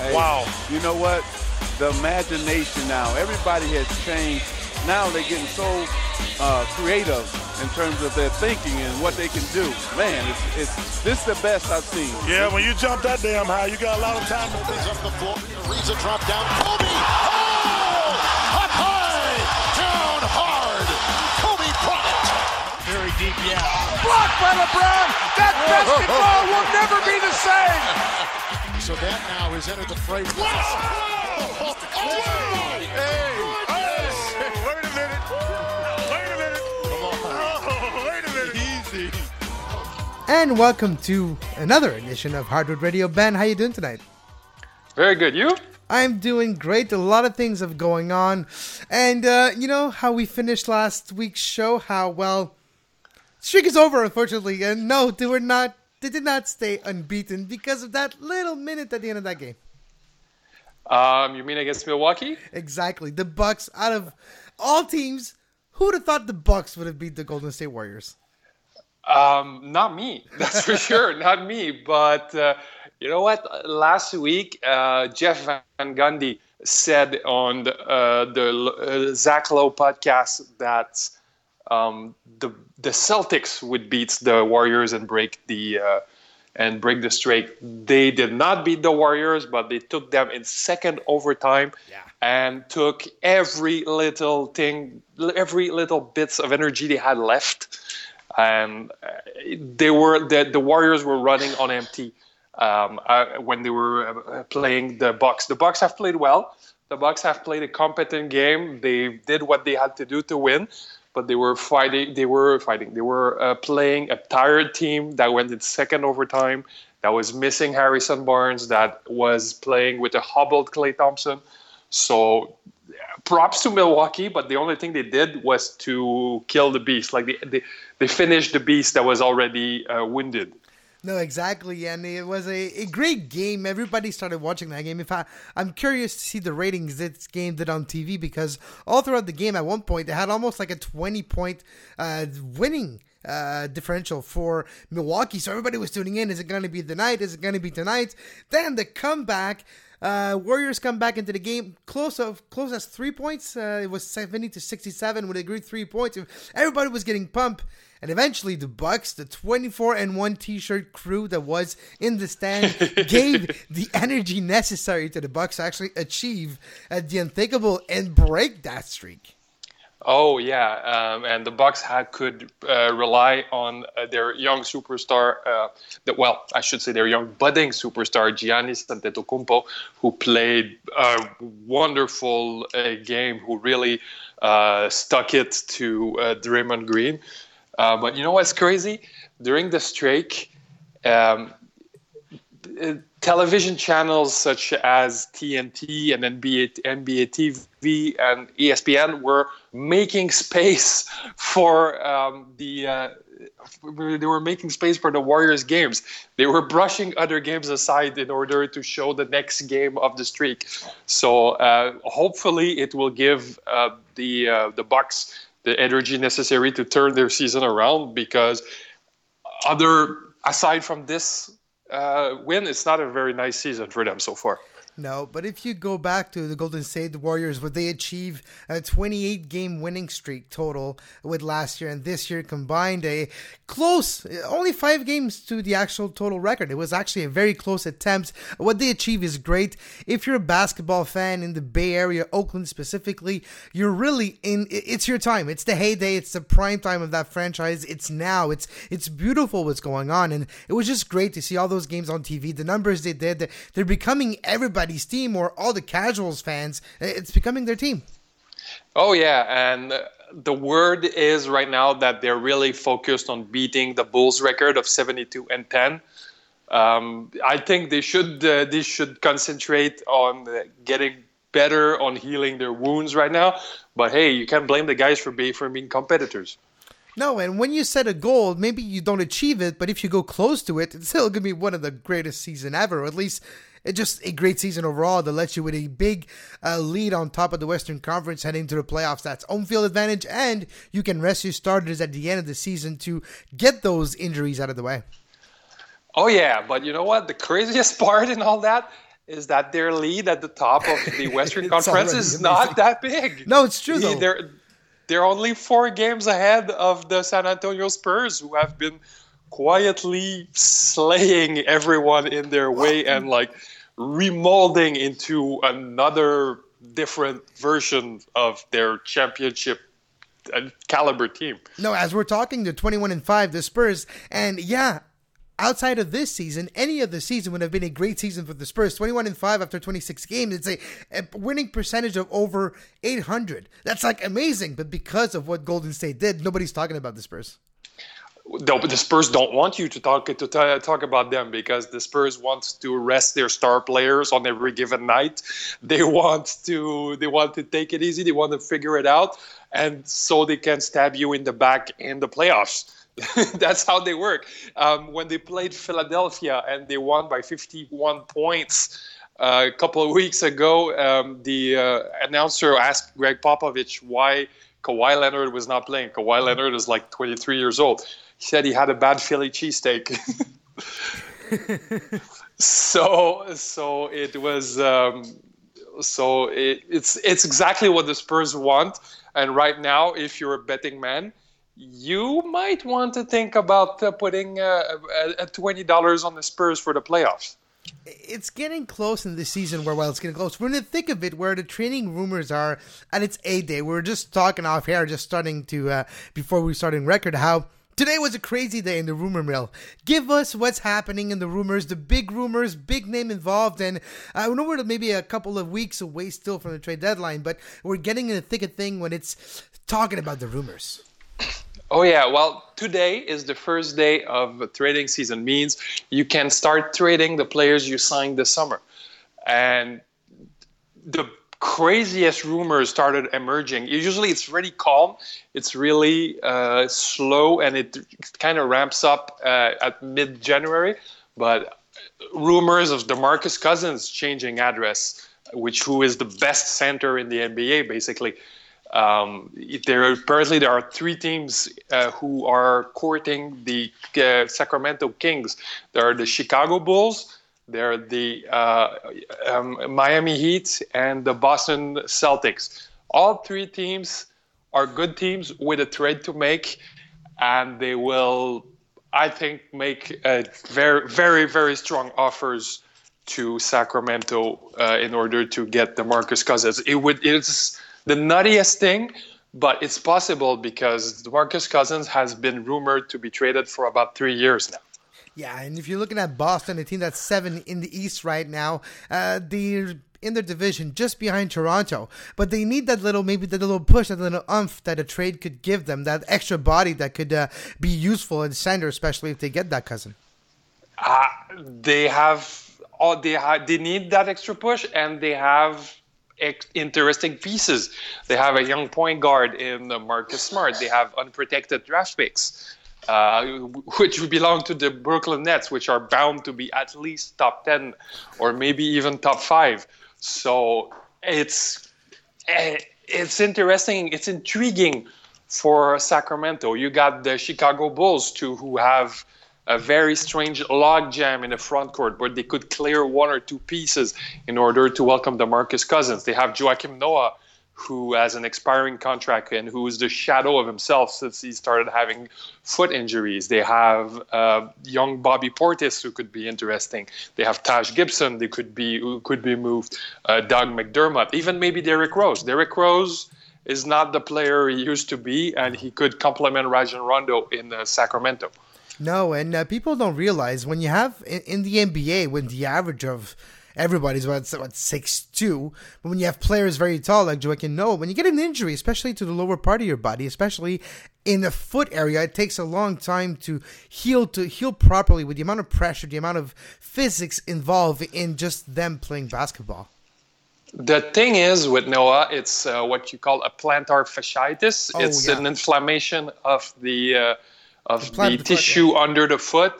Hey, Wow. You know what? The imagination now. Everybody has changed. Now they're getting so uh, creative in terms of their thinking and what they can do. Man, it's, it's this is the best I've seen. Yeah, when you jump that damn high, you got a lot of time to Opens up the floor. Ariza drop down. Kobe. Oh! Up high. Down hard. Kobe Bryant. Very deep, yeah. Blocked by LeBron. That basketball will never be the same. So that now has entered the fray. Wow! Wait a minute. Wait a minute. Oh, wait a minute. Easy. And welcome to another edition of Hardwood Radio. Ben, how you doing tonight? Very good. You? I'm doing great. A lot of things have going on, and uh, you know how we finished last week's show. How well streak is over, unfortunately, and no, they were not. They did not stay unbeaten because of that little minute at the end of that game. Um, you mean against Milwaukee? Exactly, the Bucks. Out of all teams, who would have thought the Bucks would have beat the Golden State Warriors? Um, not me. That's for sure. Not me. But uh, you know what? Last week, uh, Jeff Van Gundy said on the, uh, the uh, Zach Lowe podcast that um, the the Celtics would beat the Warriors and break the uh, and break the streak. They did not beat the Warriors, but they took them in second overtime and took every little thing, every little bits of energy they had left, and uh, they were the the Warriors were running on empty um, uh, when they were uh, playing the Bucks. The Bucks have played well. The Bucks have played a competent game. They did what they had to do to win, but they were fighting. They were fighting. They were uh, playing a tired team that went in second overtime. That was missing Harrison Barnes. That was playing with a hobbled Klay Thompson. So props to Milwaukee, but the only thing they did was to kill the beast. Like they they, they finished the beast that was already uh, wounded. No, exactly, and it was a, a great game. Everybody started watching that game. In fact, I'm curious to see the ratings this game did on TV because all throughout the game, at one point, they had almost like a 20 point uh, winning uh, differential for Milwaukee. So everybody was tuning in. Is it going to be tonight? Is it going to be tonight? Then the comeback. Uh, Warriors come back into the game close of close as three points. Uh, it was seventy to sixty-seven with a great three points. Everybody was getting pumped, and eventually the Bucks, the twenty-four and one T-shirt crew that was in the stand, gave the energy necessary to the Bucks to actually achieve uh, the unthinkable and break that streak. Oh yeah, um, and the Bucks had could uh, rely on uh, their young superstar. Uh, the, well, I should say their young budding superstar Giannis Antetokounmpo, who played a wonderful uh, game. Who really uh, stuck it to uh, Draymond Green. Uh, but you know what's crazy? During the streak, um, uh, television channels such as TNT and NBA, NBA TV and ESPN were making space for um, the. Uh, they were making space for the Warriors games. They were brushing other games aside in order to show the next game of the streak. So uh, hopefully, it will give uh, the uh, the Bucks the energy necessary to turn their season around. Because other aside from this uh, win, it's not a very nice season for them so far. No, but if you go back to the Golden State Warriors, would they achieve a 28 game winning streak total with last year and this year combined? A close, only five games to the actual total record. It was actually a very close attempt. What they achieve is great. If you're a basketball fan in the Bay Area, Oakland specifically, you're really in. It's your time. It's the heyday. It's the prime time of that franchise. It's now. It's it's beautiful what's going on, and it was just great to see all those games on TV. The numbers they did. They're becoming everybody team or all the casuals fans. It's becoming their team. Oh yeah, and the word is right now that they're really focused on beating the Bulls record of 72 and 10. Um, I think they should uh, they should concentrate on getting better on healing their wounds right now. But hey, you can't blame the guys for being for being competitors. No, and when you set a goal, maybe you don't achieve it, but if you go close to it, it's still going to be one of the greatest season ever, or at least it's just a great season overall that lets you with a big uh, lead on top of the Western Conference heading to the playoffs. That's home field advantage, and you can rest your starters at the end of the season to get those injuries out of the way. Oh yeah, but you know what? The craziest part in all that is that their lead at the top of the Western Conference is not that big. No, it's true, though. They're they're only four games ahead of the San Antonio Spurs, who have been quietly slaying everyone in their way and like remolding into another different version of their championship caliber team. No, as we're talking, they're 21 and 5, the Spurs. And yeah, outside of this season, any of the season would have been a great season for the Spurs. 21 and 5 after 26 games. It's a, a winning percentage of over 800. That's like amazing. But because of what Golden State did, nobody's talking about the Spurs. The Spurs don't want you to talk to talk about them because the Spurs want to rest their star players on every given night. They want to they want to take it easy. They want to figure it out, and so they can stab you in the back in the playoffs. That's how they work. Um, when they played Philadelphia and they won by 51 points uh, a couple of weeks ago, um, the uh, announcer asked Gregg Popovich why Kawhi Leonard was not playing. Kawhi Leonard is like 23 years old. He said he had a bad Philly cheesesteak. so, so it was. Um, so it, it's it's exactly what the Spurs want. And right now, if you're a betting man, you might want to think about uh, putting uh, uh, twenty dollars on the Spurs for the playoffs. It's getting close in the season where, well, it's getting close. We're in the thick of it where the training rumors are and its A day. We are just talking off air, just starting to, uh, before we started record, how Today was a crazy day in the rumor mill. Give us what's happening in the rumors, the big rumors, big name involved, and uh, I know we're maybe a couple of weeks away still from the trade deadline, but we're getting in the thick of thing when it's talking about the rumors. Oh yeah, well today is the first day of trading season. Means you can start trading the players you signed this summer, and the craziest rumors started emerging. Usually it's really calm, it's really uh, slow, and it kind of ramps up uh, at mid January. But rumors of DeMarcus Cousins changing address, which who is the best center in the NBA, basically. Um, there apparently there are three teams uh, who are courting the uh, Sacramento Kings. There are the Chicago Bulls, there are the uh, um, Miami Heat and the Boston Celtics. All three teams are good teams with a trade to make, and they will, I think, make uh, very, very, very strong offers to Sacramento uh, in order to get DeMarcus Cousins. It would, it's the nuttiest thing, but it's possible because Marcus Cousins has been rumored to be traded for about three years now. Yeah, and if you're looking at Boston, a team that's seven in the East right now, uh, they're in their division just behind Toronto. But they need that little, maybe that little push, that little umph that a trade could give them, that extra body that could uh, be useful in center, especially if they get that cousin. Uh, they have, oh, they ha- they need that extra push, and they have interesting pieces. They have a young point guard in uh, Marcus Smart. They have unprotected draft picks uh, which belong to the Brooklyn Nets, which are bound to be at least top 10 or maybe even top 5. So it's eh, it's interesting, it's intriguing for Sacramento. You got the Chicago Bulls too who have a very strange logjam in the front court where they could clear one or two pieces in order to welcome DeMarcus Cousins. They have Joakim Noah who has an expiring contract and who is the shadow of himself since he started having foot injuries. They have uh, young Bobby Portis who could be interesting. They have Taj Gibson. They could be who could be moved. Uh, Doug McDermott, even maybe Derrick Rose. Derrick Rose is not the player he used to be, and he could complement Rajon Rondo in uh, Sacramento. No, and uh, people don't realize when you have in, in the NBA when the average of everybody's about what six two. But when you have players very tall like Joakim Noah, when you get an injury, especially to the lower part of your body, especially in the foot area, it takes a long time to heal to heal properly with the amount of pressure, the amount of physics involved in just them playing basketball. The thing is with Noah, it's uh, what you call a plantar fasciitis. Oh, it's yeah. an inflammation of the uh, of The the tissue under the foot,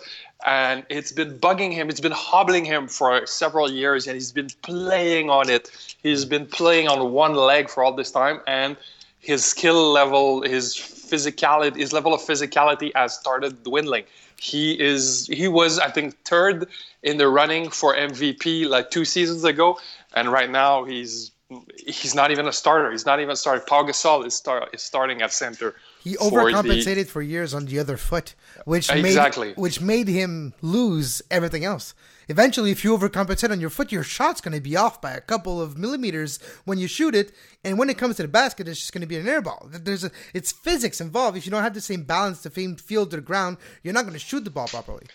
and it's been bugging him. It's been hobbling him for several years, and he's been playing on it. He's been playing on one leg for all this time, and his skill level, his physicality, his level of physicality has started dwindling. He is he was I think third in the running for MVP like two seasons ago, and right now he's he's not even a starter. He's not even starting. Pau Gasol is, start, is starting at center. He for overcompensated the- for years on the other foot, which Exactly. made which made him lose everything else. Eventually, if you overcompensate on your foot, your shot's going to be off by a couple of millimeters when you shoot it, and when it comes to the basket, it's just going to be an air ball. There's a it's physics involved. If you don't have the same balance, same field to the ground, you're not going to shoot the ball properly.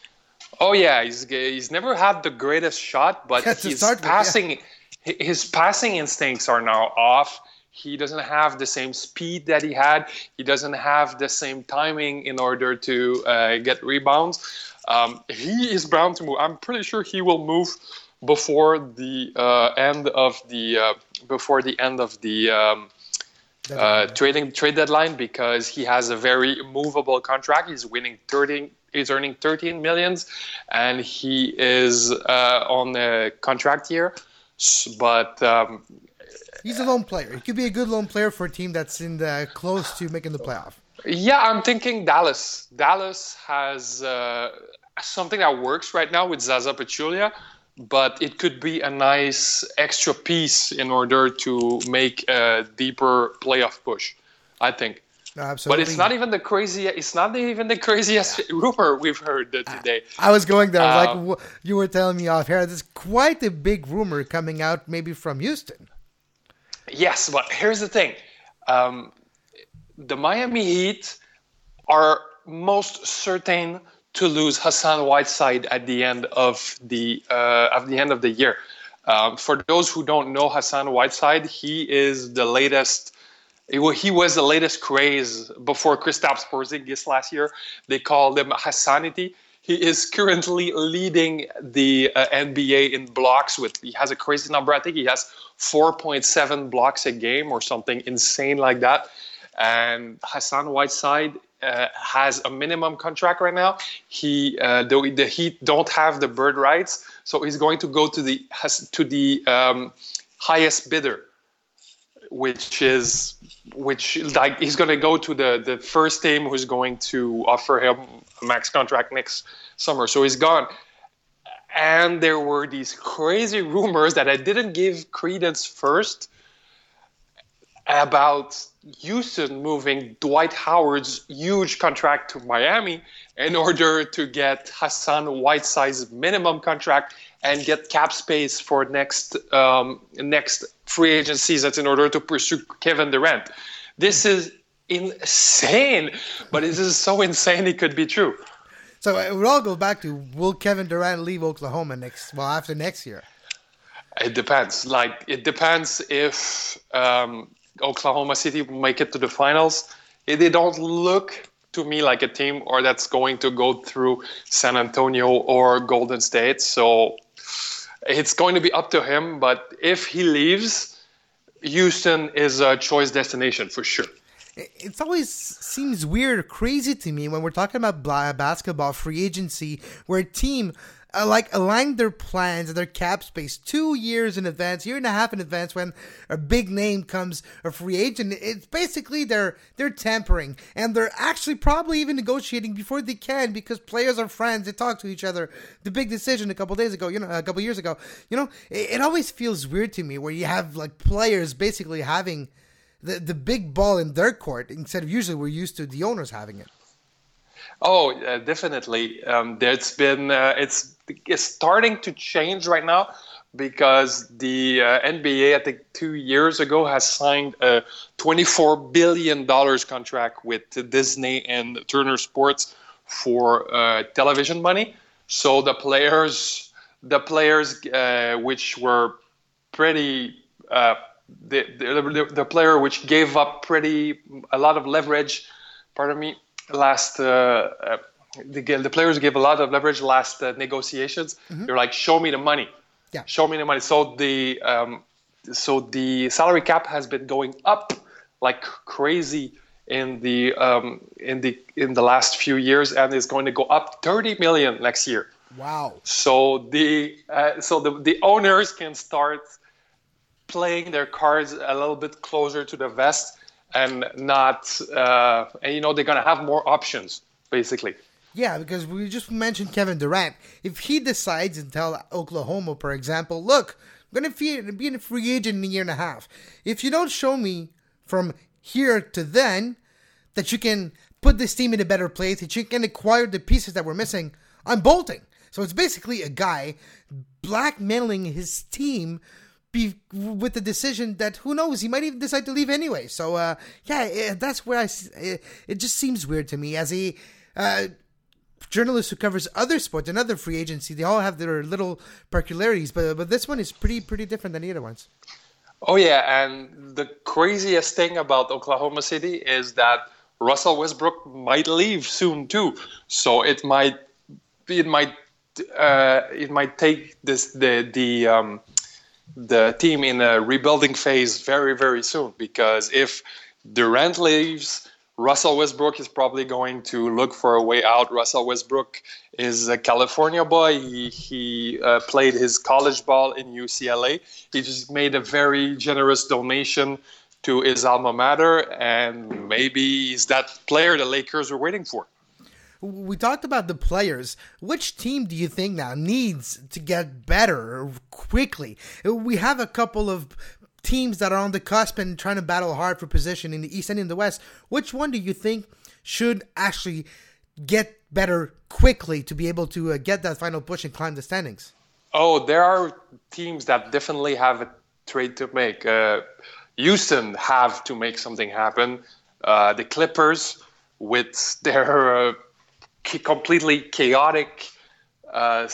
Oh yeah, he's he's never had the greatest shot, but Yeah, his start with, yeah. passing his passing instincts are now off. He doesn't have the same speed that he had. He doesn't have the same timing in order to uh, get rebounds. Um, he is bound to move. I'm pretty sure he will move before the uh, end of the uh, before the end of the um, uh, trading trade deadline because he has a very movable contract. He's winning 13. He's earning 13 millions, and he is uh, on a contract year. But um, He's a lone player. He could be a good lone player for a team that's in the close to making the playoff. yeah, I'm thinking Dallas. Dallas has uh, something that works right now with Zaza Pachulia, but it could be a nice extra piece in order to make a deeper playoff push. I think. No, But it's not even the crazy. It's not even the craziest rumor we've heard today. I was going there. I was Uh, like, you were telling me off here. There's quite a big rumor coming out, maybe from Houston. Yes, but here's the thing: um, the Miami Heat are most certain to lose Hassan Whiteside at the end of the uh, at the end of the year. Um, for those who don't know Hassan Whiteside, he is the latest. He was the latest craze before Kristaps Porzingis last year. They called him Hassanity. He is currently leading the uh, NBA in blocks with he has a crazy number. I think he has 4.7 blocks a game or something insane like that. And Hassan Whiteside uh, has a minimum contract right now. He uh, the, the Heat don't have the bird rights, so he's going to go to the has, to the um, highest bidder which is which like he's going to go to the the first team who's going to offer him max contract next summer so he's gone and there were these crazy rumors that i didn't give credence first about Houston moving Dwight Howard's huge contract to Miami in order to get Hassan Whiteside's minimum contract and get cap space for next um, next free agent seasons in order to pursue Kevin Durant. This is insane, but this is so insane it could be true. So it would all go back to will Kevin Durant leave Oklahoma next? Well, after next year. It depends. Like it depends if um, Oklahoma City will make it to the finals. They don't look to me like a team or that's going to go through San Antonio or Golden State. So it's going to be up to him. But if he leaves, Houston is a choice destination for sure. It- It's always seems weird or crazy to me when we're talking about basketball free agency, where a team uh, like align their plans and their cap space two years in advance, year and a half in advance. When a big name comes a free agent, it's basically they're they're tampering and they're actually probably even negotiating before they can because players are friends. They talk to each other. The big decision a couple days ago, you know, a couple years ago, you know, it, it always feels weird to me where you have like players basically having the the big ball in their court instead of usually we're used to the owners having it. Oh, uh, definitely. Um, there's been uh, it's it's starting to change right now because the uh, NBA, I think two years ago, has signed a 24 billion dollars contract with Disney and Turner Sports for uh, television money. So the players, the players uh, which were pretty. The, the, the, the player which gave up pretty a lot of leverage pardon me last uh, uh, the, the players gave a lot of leverage last uh, negotiations. They're like show me the money. Yeah. show me the money. So the um, so the salary cap has been going up like crazy in the um, in the in the last few years and is going to go up 30 million next year. Wow. so the uh, so the, the owners can start playing their cards a little bit closer to the vest and not, uh, and you know, they're to have more options, basically. Yeah, because we just mentioned Kevin Durant. If he decides and tell Oklahoma, for example, look, I'm to be a free agent in a year and a half. If you don't show me from here to then that you can put this team in a better place, that you can acquire the pieces that we're missing, I'm bolting. So it's basically a guy blackmailing his team be, with the decision that who knows he might even decide to leave anyway. So uh, yeah, that's where I it, it, just seems weird to me as a uh, journalist who covers other sports and other free agency. They all have their little peculiarities, but but this one is pretty pretty different than the other ones. Oh yeah, and the craziest thing about Oklahoma City is that Russell Westbrook might leave soon too. So it might it might uh, it might take this the the um, the team in a rebuilding phase very very soon because if Durant leaves, Russell Westbrook is probably going to look for a way out. Russell Westbrook is a California boy. He, he uh, played his college ball in UCLA. He just made a very generous donation to his alma mater, and maybe he's that player the Lakers were waiting for. We talked about the players. Which team do you think now needs to get better quickly? We have a couple of teams that are on the cusp and trying to battle hard for position in the East and in the West, which one do you think should actually get better quickly to be able to uh, get that final push and climb the standings? Oh, there are teams that definitely have a trade to make. Uh, Houston have to make something happen. Uh, the Clippers, with their uh, completely chaotic uh,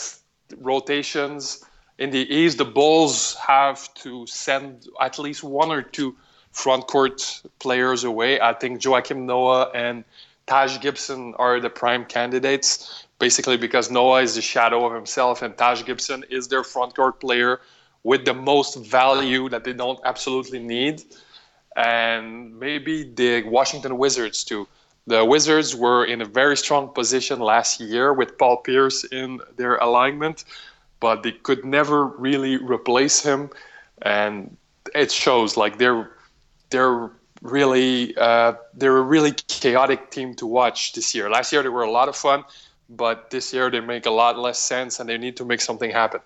rotations, in the East, the Bulls have to send at least one or two front court players away. I think Joakim Noah and Taj Gibson are the prime candidates, basically because Noah is the shadow of himself and Taj Gibson is their front court player with the most value that they don't absolutely need. And maybe the Washington Wizards too. The Wizards were in a very strong position last year with Paul Pierce in their alignment but they could never really replace him, and it shows. Like they're they're really uh, they're a really chaotic team to watch this year. Last year they were a lot of fun, but this year they make a lot less sense, and they need to make something happen.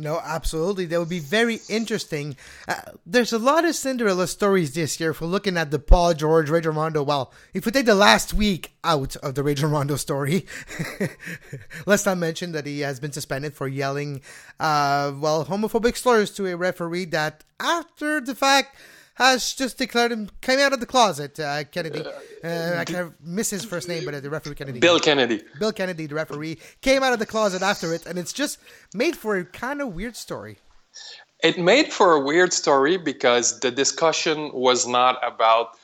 No, absolutely. That would be very interesting. Uh, there's a lot of Cinderella stories this year if we're looking at the Paul George, Rajon Rondo. Well, if we take the last week out of the Rajon Rondo story, let's not mention that he has been suspended for yelling, uh, well, homophobic slurs to a referee that after the fact has just declared him came out of the closet. Uh, Kennedy, uh, I can't miss his first name, but uh, the referee Kennedy. Bill Kennedy. Bill Kennedy, the referee, came out of the closet after it, and it's just made for a kind of weird story. It made for a weird story because the discussion was not about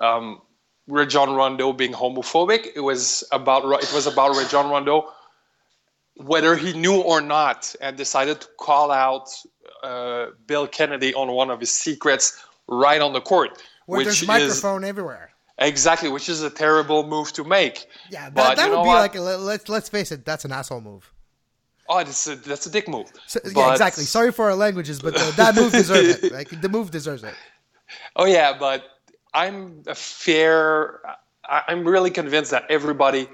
um, Rajon Rondo being homophobic. It was about it was about Rajon Rondo whether he knew or not and decided to call out uh, Bill Kennedy on one of his secrets right on the court. Where which there's microphone is, everywhere. Exactly, which is a terrible move to make. Yeah, that, but, that would be what? like a, let's let's face it, that's an asshole move. Oh, that's a, that's a dick move. So, but... Yeah, exactly. Sorry for our languages, but the, that move deserves it. Like the move deserves it. Oh yeah, but I'm a fair. I'm really convinced that everybody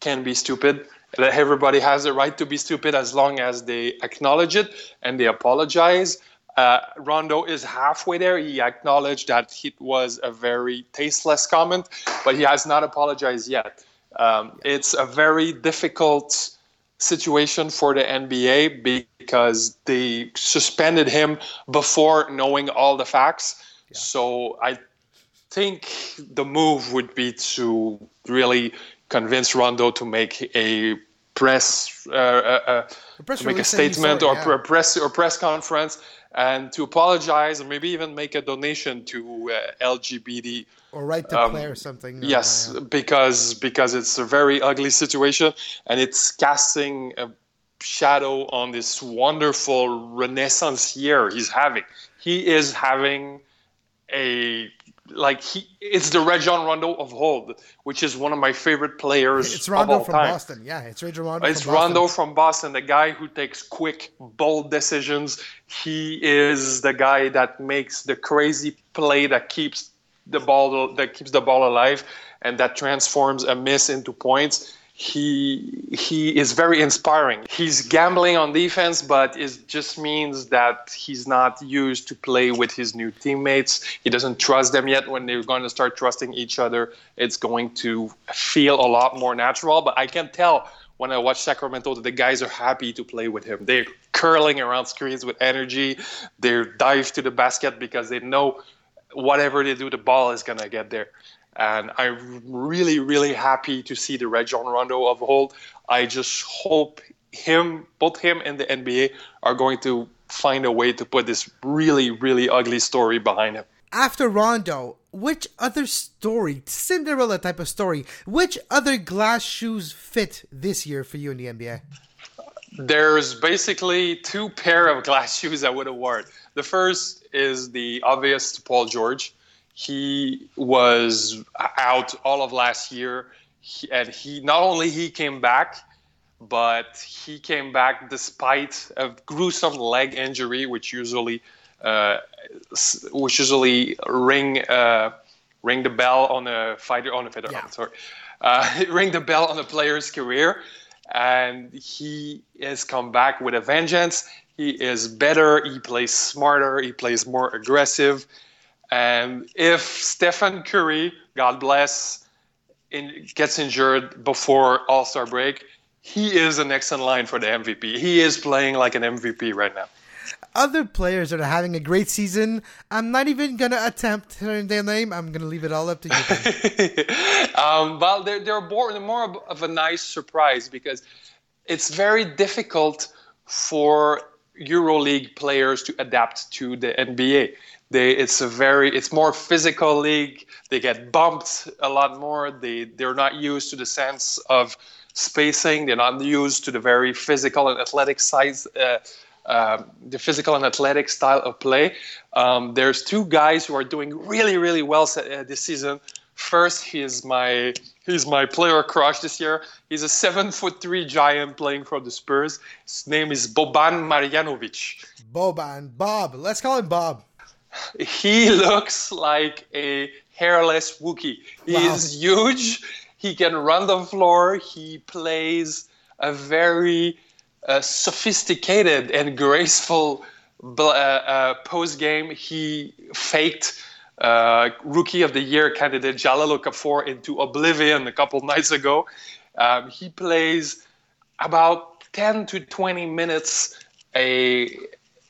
can be stupid. That everybody has the right to be stupid as long as they acknowledge it and they apologize. Uh, Rondo is halfway there. He acknowledged that it was a very tasteless comment, but he has not apologized yet. Um, it's a very difficult situation for the NBA because they suspended him before knowing all the facts. Yeah. So I think the move would be to really convince Rondo to make a press, uh, uh, uh a press make a statement or yeah. a press or press conference and to apologize or maybe even make a donation to uh, LGBT or write to um, play or something. No, yes, yeah. because because it's a very ugly situation and it's casting a shadow on this wonderful renaissance year he's having. He is having a like he it's the Rajon Rondo of old, which is one of my favorite players. It's Rondo from time. Boston, yeah. It's Rajon Rondo. It's from Rondo Boston. from Boston, the guy who takes quick, bold decisions. He is the guy that makes the crazy play that keeps the ball that keeps the ball alive and that transforms a miss into points he he is very inspiring. He's gambling on defense, but it just means that he's not used to play with his new teammates. He doesn't trust them yet. When they're going to start trusting each other, it's going to feel a lot more natural. But I can tell when I watch Sacramento that the guys are happy to play with him. They're curling around screens with energy. They dive to the basket because they know whatever they do, the ball is going to get there. And I'm really, really happy to see the Rajon Rondo of old. I just hope him, both him and the NBA, are going to find a way to put this really, really ugly story behind him. After Rondo, which other story, Cinderella type of story, which other glass shoes fit this year for you in the NBA? There's basically two pair of glass shoes I would award. The first is the obvious Paul George he was out all of last year, he, and he not only he came back, but he came back despite a gruesome leg injury, which usually, uh, which usually ring uh, ring the bell on a fighter on a fighter. Yeah. sorry, uh, ring the bell on a player's career, and he has come back with a vengeance. He is better. He plays smarter. He plays more aggressive. And if Stephen Curry, God bless, in, gets injured before All Star break, he is the next in line for the MVP. He is playing like an MVP right now. Other players that are having a great season, I'm not even going to attempt hearing their name. I'm going to leave it all up to you. um, well, they're, they're more, more of a nice surprise because it's very difficult for EuroLeague players to adapt to the NBA. They, it's a very, it's more physical league. They get bumped a lot more. They, they're not used to the sense of spacing. They're not used to the very physical and athletic size, uh, uh, the physical and athletic style of play. Um, there's two guys who are doing really, really well uh, this season. First, he is my he's my player crush this year. He's a seven foot three giant playing for the Spurs. His name is Boban Marjanovic. Boban, Bob. Let's call him Bob he looks like a hairless Wookie. He wow. is huge. He can run the floor. He plays a very uh, sophisticated and graceful uh, uh, post game. He faked uh, Rookie of the Year candidate Jahlil Okafor into oblivion a couple nights ago. Um, he plays about 10 to 20 minutes a,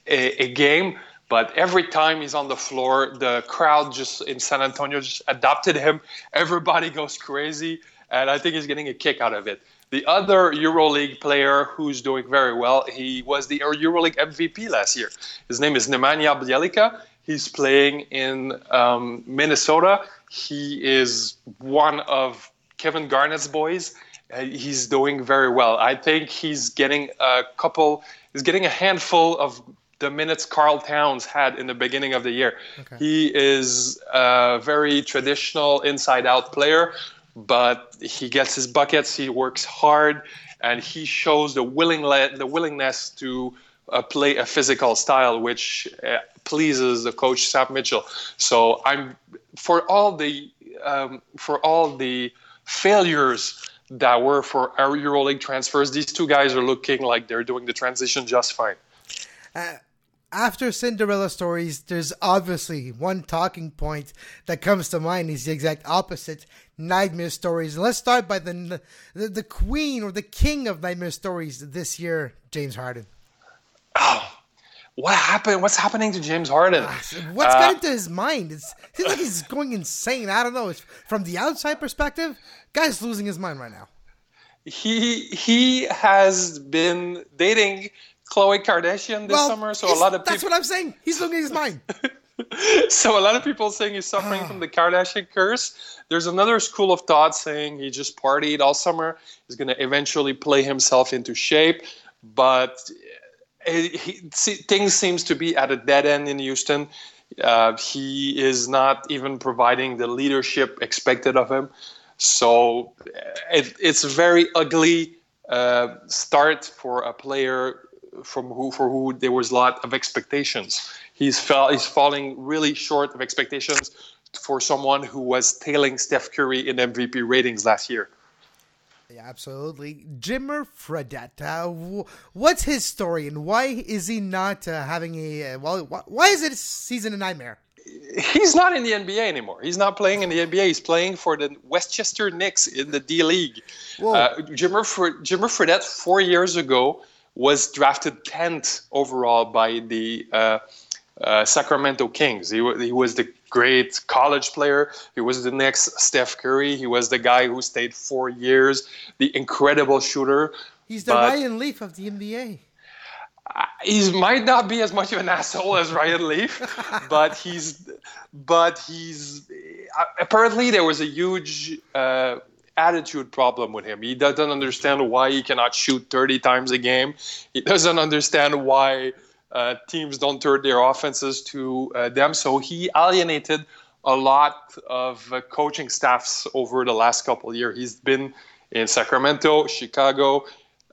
a, a game but every time he's on the floor, the crowd just in San Antonio just adopted him. Everybody goes crazy, and I think he's getting a kick out of it. The other EuroLeague player who's doing very well, he was the EuroLeague MVP last year. His name is Nemanja Bjelica. He's playing in um, Minnesota. He is one of Kevin Garnett's boys. Uh, he's doing very well. I think he's getting a couple. He's getting a handful of the minutes Karl Towns had in the beginning of the year. Okay. He is a very traditional inside out player, but he gets his buckets, he works hard, and he shows the willing the willingness to uh, play a physical style, which uh, pleases the coach Sam Mitchell. So I'm for all the um, for all the failures that were for our EuroLeague transfers, these two guys are looking like they're doing the transition just fine. Uh, after Cinderella stories, there's obviously one talking point that comes to mind is the exact opposite nightmare stories. let's start by the, the, the queen or the king of nightmare stories this year, James Harden. Oh, what happened? What's happening to James Harden? Ah, what's uh, got into his mind? It's, it seems like he's going insane. I don't know. It's, from the outside perspective, guy's losing his mind right now. He he has been dating Khloe Kardashian this well, summer, so a lot of people. That's what I'm saying. He's losing his mind. so a lot of people saying he's suffering from the Kardashian curse. There's another school of thought saying he just partied all summer. He's going to eventually play himself into shape, but it, he, things seems to be at a dead end in Houston. Uh, he is not even providing the leadership expected of him. So it, it's a very ugly uh, start for a player from who for who there was a lot of expectations. He's fell he's falling really short of expectations for someone who was tailing Steph Curry in MVP ratings last year. Yeah, absolutely. Jimmer Fredette, uh, what's his story and why is he not uh, having a uh, well? Why is it a season a nightmare? He's not in the NBA anymore. He's not playing in the NBA. He's playing for the Westchester Knicks in the D League. Uh, Jimmer Fredette four years ago was drafted 10th overall by the uh, uh, Sacramento Kings. He, w- he was the great college player. He was the next Steph Curry. He was the guy who stayed four years, the incredible shooter. He's the but Ryan Leaf of the NBA. He might not be as much of an asshole as Ryan Leaf, but he's, but he's. Uh, apparently, there was a huge uh, attitude problem with him. He doesn't understand why he cannot shoot 30 times a game. He doesn't understand why uh, teams don't turn their offenses to uh, them. So he alienated a lot of uh, coaching staffs over the last couple of years. He's been in Sacramento, Chicago,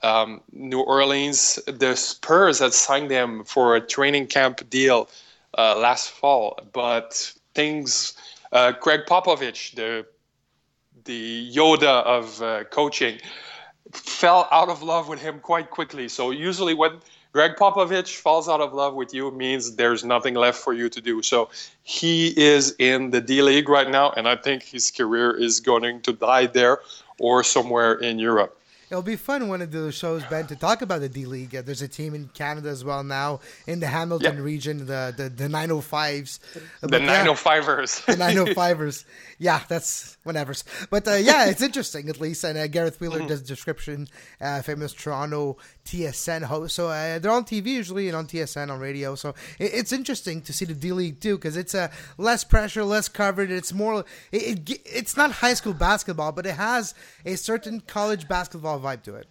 um, New Orleans. The Spurs had signed him for a training camp deal uh, last fall, but things. Uh, Gregg Popovich, the the Yoda of uh, coaching, fell out of love with him quite quickly. So usually when Gregg Popovich falls out of love with you means there's nothing left for you to do. So he is in the D League right now, and I think his career is going to die there or somewhere in Europe. It'll be fun one of the shows, Ben, to talk about the D League. There's a team in Canada as well now in the Hamilton yep. region, the, the the 905s. The 905ers. the 905ers. Yeah, that's whatever. But uh, yeah, it's interesting at least. And uh, Gareth Wheeler mm-hmm. does description, uh, famous Toronto TSN host. So uh, they're on TV usually and on TSN on radio. So it, it's interesting to see the D League too because it's uh, less pressure, less covered. It's more. It, it, it's not high school basketball, but it has a certain college basketball vibe to it.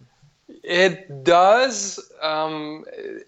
It does. Um,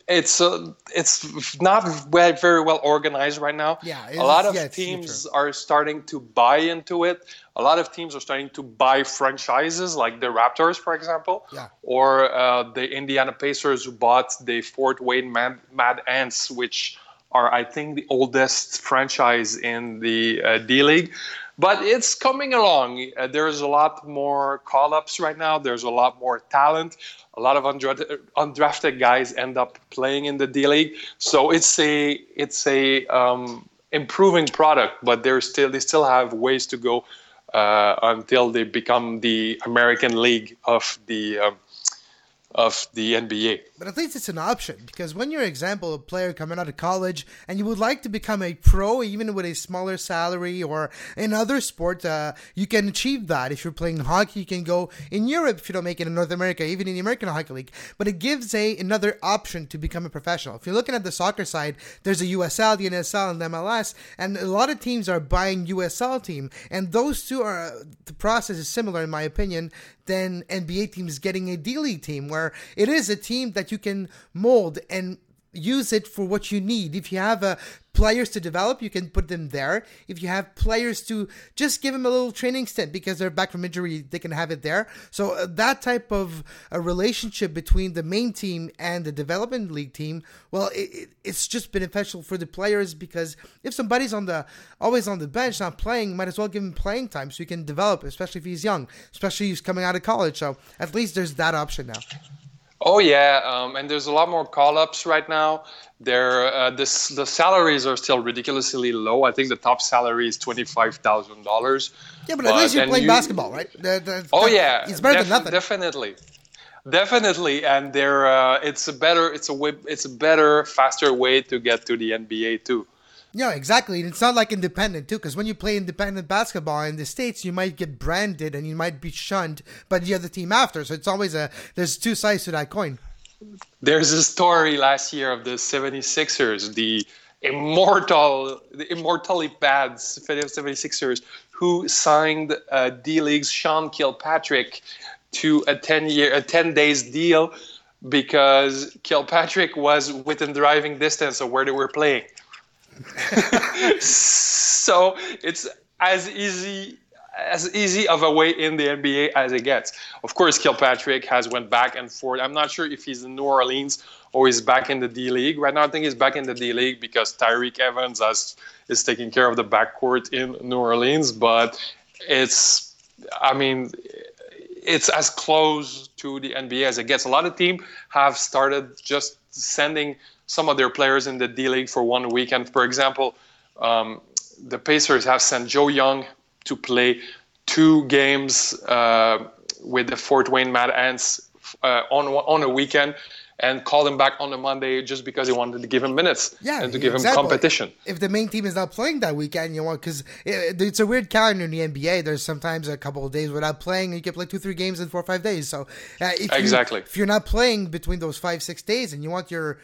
it's uh, it's not very well organized right now. Yeah, a lot of yeah, teams are starting to buy into it. A lot of teams are starting to buy franchises, like the Raptors, for example, yeah. or uh, the Indiana Pacers, who bought the Fort Wayne Mad, Mad Ants, which are, I think, the oldest franchise in the uh, D League but it's coming along. Uh, there's a lot more call ups right now. There's a lot more talent. A lot of undrafted, undrafted guys end up playing in the D League. So it's a it's a um, improving product, but there's still they still have ways to go uh, until they become the American League of the um, of the NBA. But at least it's an option because when you're, example, a player coming out of college and you would like to become a pro, even with a smaller salary or in other sports, uh, you can achieve that. If you're playing hockey, you can go in Europe if you don't make it in North America, even in the American Hockey League. But it gives a another option to become a professional. If you're looking at the soccer side, there's a USL, the NSL, and the MLS, and a lot of teams are buying USL team, and those two are the process is similar in my opinion than NBA teams getting a D League team, where it is a team that you can mold and use it for what you need. If you have uh, players to develop, you can put them there. If you have players to just give them a little training stint because they're back from injury, they can have it there. So uh, that type of a relationship between the main team and the development league team, well, it, it's just beneficial for the players because if somebody's on the always on the bench not playing, might as well give him playing time so he can develop, especially if he's young, especially if he's coming out of college. So at least there's that option now. Oh yeah, um, and there's a lot more call-ups right now. There, uh, this, the salaries are still ridiculously low. I think the top salary is twenty-five thousand dollars. Yeah, but at least you're playing you, basketball, right? The, the, oh yeah, it's better def- than nothing. Definitely, definitely, and there, uh, it's a better, it's a way, it's a better, faster way to get to the NBA too. Yeah, exactly. And it's not like independent too, because when you play independent basketball in the states, you might get branded and you might be shunned by the other team after. So it's always a there's two sides to that coin. There's a story last year of the 76ers, the immortal, the immortally bad 76ers, who signed uh, D League's Sean Kilpatrick to a 10 year, a 10 days deal because Kilpatrick was within driving distance of where they were playing. so it's as easy as easy of a way in the NBA as it gets. Of course, Kilpatrick has went back and forth. I'm not sure if he's in New Orleans or he's back in the D League. Right now, I think he's back in the D League because Tyreke Evans has, is taking care of the backcourt in New Orleans. But it's, I mean, it's as close to the NBA as it gets. A lot of teams have started just sending some of their players in the D League for one weekend. For example, um, the Pacers have sent Joe Young to play two games uh, with the Fort Wayne Mad Ants uh, on on a weekend and called him back on a Monday just because he wanted to give him minutes Yeah, and to give him competition. If the main team is not playing that weekend, you want because it, it's a weird calendar in the NBA. There's sometimes a couple of days without playing, and you can play two, three games in four or five days. So uh, if you- Exactly. if you're not playing between those five, six days, and you want your you,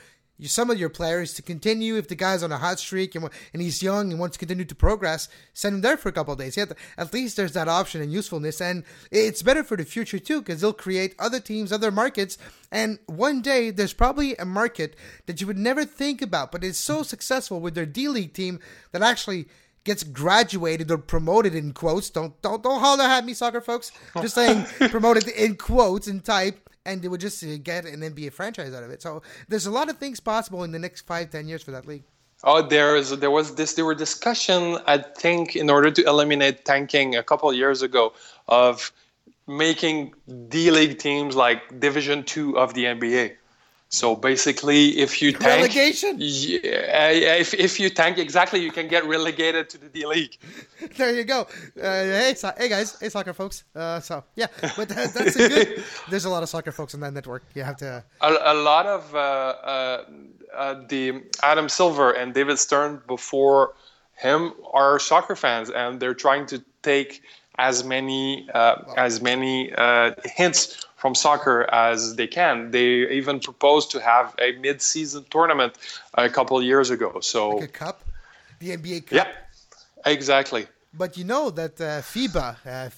some of your players to continue, if the guy's on a hot streak and, and he's young and wants to continue to progress, send him there for a couple of days. Yeah, at least there's that option and usefulness, and it's better for the future too because they'll create other teams, other markets, and one day there's probably a market that you would never think about, but it's so successful with their D League team that actually gets graduated or promoted in quotes. Don't don't don't holler at me, soccer folks. Just saying promoted in quotes and type, and they would just uh, get an NBA franchise out of it. So there's a lot of things possible in the next five ten years for that league. Oh, there is there was this there were discussion I think in order to eliminate tanking a couple years ago of making D League teams like Division Two of the NBA. So basically, if you tank, Relegation? yeah, if if you tank exactly, you can get relegated to the D League. There you go. Uh, hey, so- hey guys, hey soccer folks. Uh, so yeah, but that, that's a good. There's a lot of soccer folks on that network. You have to. a, a lot of uh, uh, uh, the Adam Silver and David Stern before him are soccer fans, and they're trying to take as many uh, as many uh, hints from soccer as they can. They even proposed to have a mid-season tournament a couple of years ago. So a cup, the NBA cup. yeah, exactly. But you know that uh, FIBA, uh,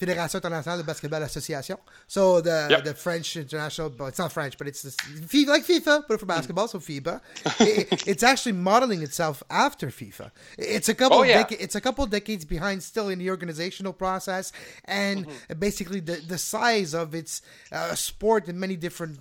Fédération Internationale de Basketball Association, so the Yep. the French international, but it's not French, but it's this, like FIFA, but for basketball, so FIBA. it, it's actually modeling itself after FIFA. It's a couple, Oh, yeah. deca- it's a couple decades behind still in the organizational process, and basically the the size of its uh, sport in many different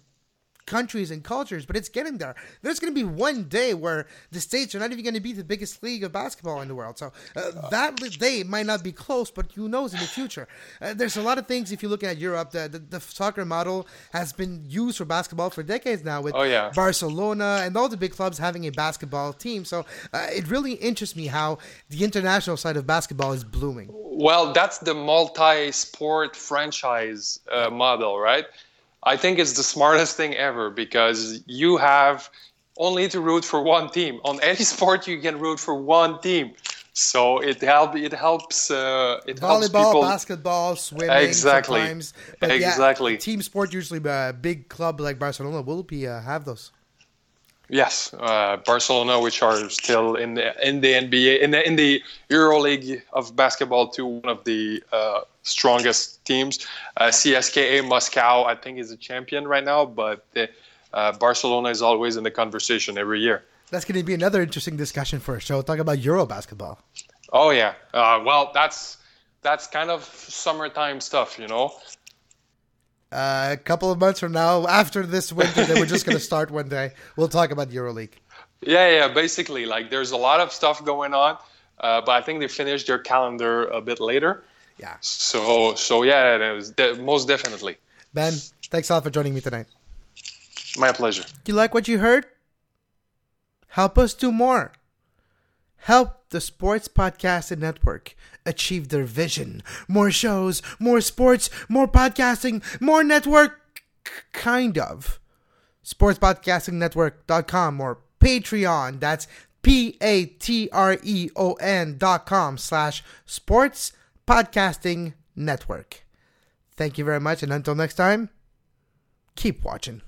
countries and cultures, but it's getting there. There's going to be one day where the states are not even going to be the biggest league of basketball in the world. So uh, that day might not be close, but who knows in the future? Uh, there's a lot of things. If you look at Europe, the, the the soccer model has been used for basketball for decades now, with Oh, yeah. Barcelona and all the big clubs having a basketball team. So uh, it really interests me how the international side of basketball is blooming. Well, that's the multi-sport franchise uh, model, right? I think it's the smartest thing ever because you have only to root for one team. On any sport, you can root for one team, so it help it helps uh, it helps Volleyball, people. basketball, swimming, Exactly. sometimes. But yeah, Exactly. team sport usually a big club like Barcelona will be uh, have those. Yes, uh, Barcelona, which are still in the in the NBA in the in the EuroLeague of basketball, to one of the uh, strongest teams. Uh, CSKA Moscow, I think, is a champion right now, but uh, Barcelona is always in the conversation every year. That's going to be another interesting discussion for a show. Talk about Euro basketball. Oh yeah, uh, well that's that's kind of summertime stuff, you know. Uh, a couple of months from now, after this winter, that we're just going to start one day. We'll talk about EuroLeague. Yeah, yeah. Basically, like there's a lot of stuff going on, uh, but I think they finished their calendar a bit later. Yeah. So so yeah, it was de- most definitely Ben, thanks a lot for joining me tonight. my pleasure. You like what you heard? Help us do more. Help the Sports Podcasting Network achieve their vision. More shows, more sports, more podcasting, more network, kind of. Sportspodcastingnetwork.com or Patreon. That's P A T R E O N dot com slash Sports Podcasting Network. Thank you very much, and until next time, keep watching.